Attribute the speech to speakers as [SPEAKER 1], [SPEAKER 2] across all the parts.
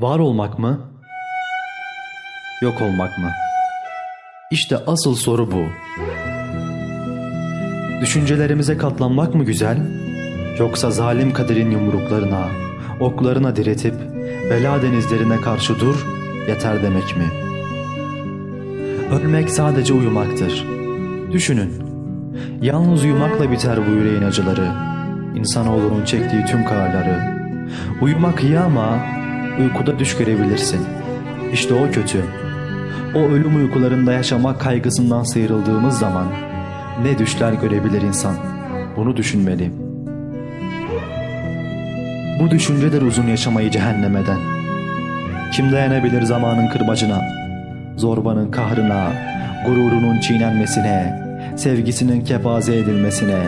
[SPEAKER 1] Var olmak mı? Yok olmak mı? İşte asıl soru bu. Düşüncelerimize katlanmak mı güzel? Yoksa zalim kaderin yumruklarına, oklarına diretip bela denizlerine karşı dur yeter demek mi? Ölmek sadece uyumaktır. Düşünün. Yalnız uyumakla biter bu yüreğin acıları. İnsanoğlunun çektiği tüm kararları. Uyumak iyi ama uykuda düş görebilirsin. İşte o kötü. O ölüm uykularında yaşamak kaygısından sıyrıldığımız zaman ne düşler görebilir insan. Bunu düşünmeli. Bu düşünceler uzun yaşamayı cehennemeden. Kim dayanabilir zamanın kırbacına, zorbanın kahrına, gururunun çiğnenmesine, sevgisinin kepaze edilmesine,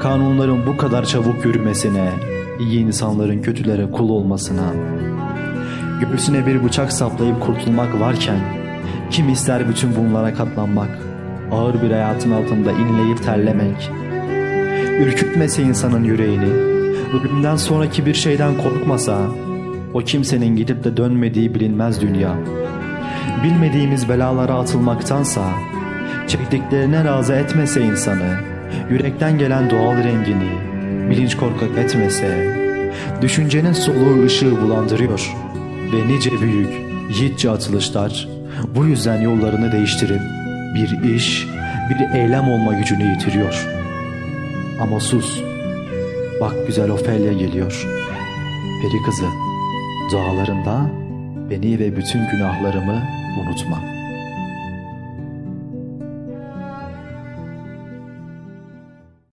[SPEAKER 1] kanunların bu kadar çabuk yürümesine, iyi insanların kötülere kul olmasına. Göğsüne bir bıçak saplayıp kurtulmak varken, kim ister bütün bunlara katlanmak, ağır bir hayatın altında inleyip terlemek. Ürkütmese insanın yüreğini, ölümden sonraki bir şeyden korkmasa, o kimsenin gidip de dönmediği bilinmez dünya. Bilmediğimiz belalara atılmaktansa, çektiklerine razı etmese insanı, yürekten gelen doğal rengini, bilinç korkak etmese, düşüncenin soluğu ışığı bulandırıyor ve nice büyük, yiğitçe atılışlar bu yüzden yollarını değiştirip bir iş, bir eylem olma gücünü yitiriyor. Ama sus, bak güzel Ofelya geliyor. Peri kızı, dualarında beni ve bütün günahlarımı unutma.''